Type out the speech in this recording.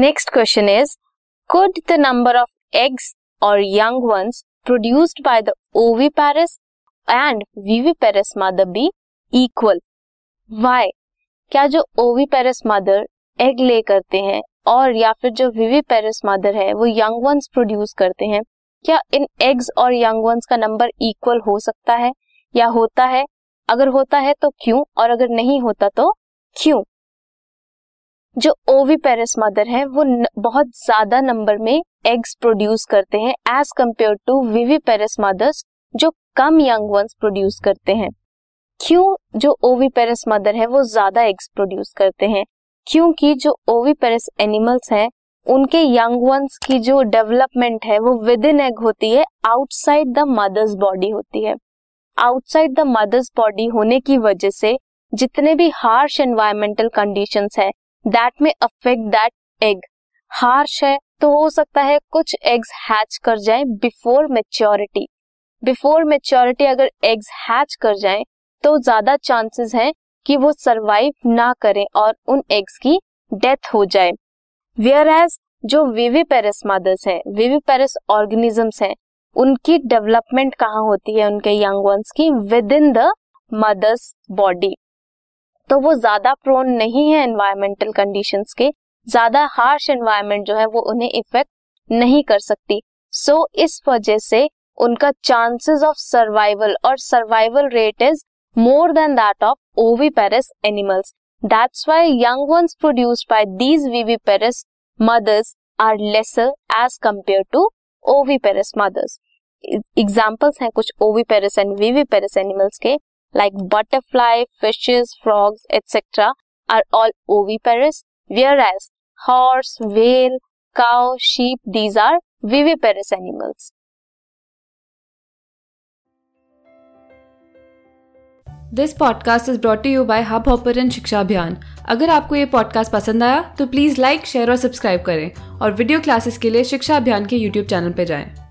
Next question is could the number of eggs or young ones produced by the ovi oviparous and viviparous mother be equal why क्या जो ओविपेरिस mother egg ले करते हैं और या फिर जो विविपेरिस मदर है, वो यंग वंस प्रोड्यूस करते हैं, क्या इन एग्स और यंग वंस का नंबर इक्वल हो सकता है या होता है? अगर होता है तो क्यों और अगर नहीं होता तो क्यों? जो ओविपेरिस मदर है वो न, बहुत ज़्यादा नंबर में एग्स प्रोड्यूस करते हैं as compared to viviparous mothers जो कम यंग वंस प्रोड्यूस करते हैं। क्यों जो ओविपेरिस मदर है वो ज़्यादा एग्स प्रोड्यूस करते हैं? क्योंकि जो ओविपेरिस एनिमल्स हैं उनके यंग वंस की जो डेवलपमेंट है वो विद इन एग होती है आउटसाइड द मदर्स बॉडी होती है। आउटसाइड द मदर्स बॉडी होने की वजह से जितने भी हार्श एनवायरमेंटल कंडीशंस है दैट में अफेक्ट दैट एग हार्श है तो हो सकता है कुछ एग्स हैच कर जाए बिफोर मेच्योरिटी बिफोर मेच्योरिटी अगर एग्स हैच कर जाए तो ज़्यादा चांसेस हैं कि वो सरवाइव ना करें और उन एग्स की डेथ हो जाए. वेयर एज जो विविपेरस मदर्स हैं विविपेरस ऑर्गेनिजम्स हैं, उनकी डेवलपमेंट कहाँ होती है? उनके यंग वंस की? Within the mother's body तो वो ज़्यादा प्रोन नहीं है एनवायरमेंटल कंडीशन के ज़्यादा हार्श एनवायरमेंट जो है वो उन्हें इफ़ेक्ट नहीं कर सकती। सो so, इस वजह से उनका चांसेस ऑफ़ सर्वाइवल और survival rate is more than that of oviparous animals that's why young ones produced by these viviparous mothers are lesser as compared to oviparous mothers examples हैं कुछ ओविपेरस एंड विविपेरस एनिमल्स के। Like butterfly, fishes, frogs, etc. are all oviparous, whereas horse, whale, cow, sheep, these are viviparous animals. This podcast is brought you by hub hopper शिक्षा अभियान अगर आपको ये podcast पसंद आया तो प्लीज़ लाइक शेयर और सब्सक्राइब करें और वीडियो क्लासेस के लिए शिक्षा अभियान के यूट्यूब चैनल पर जाएँ।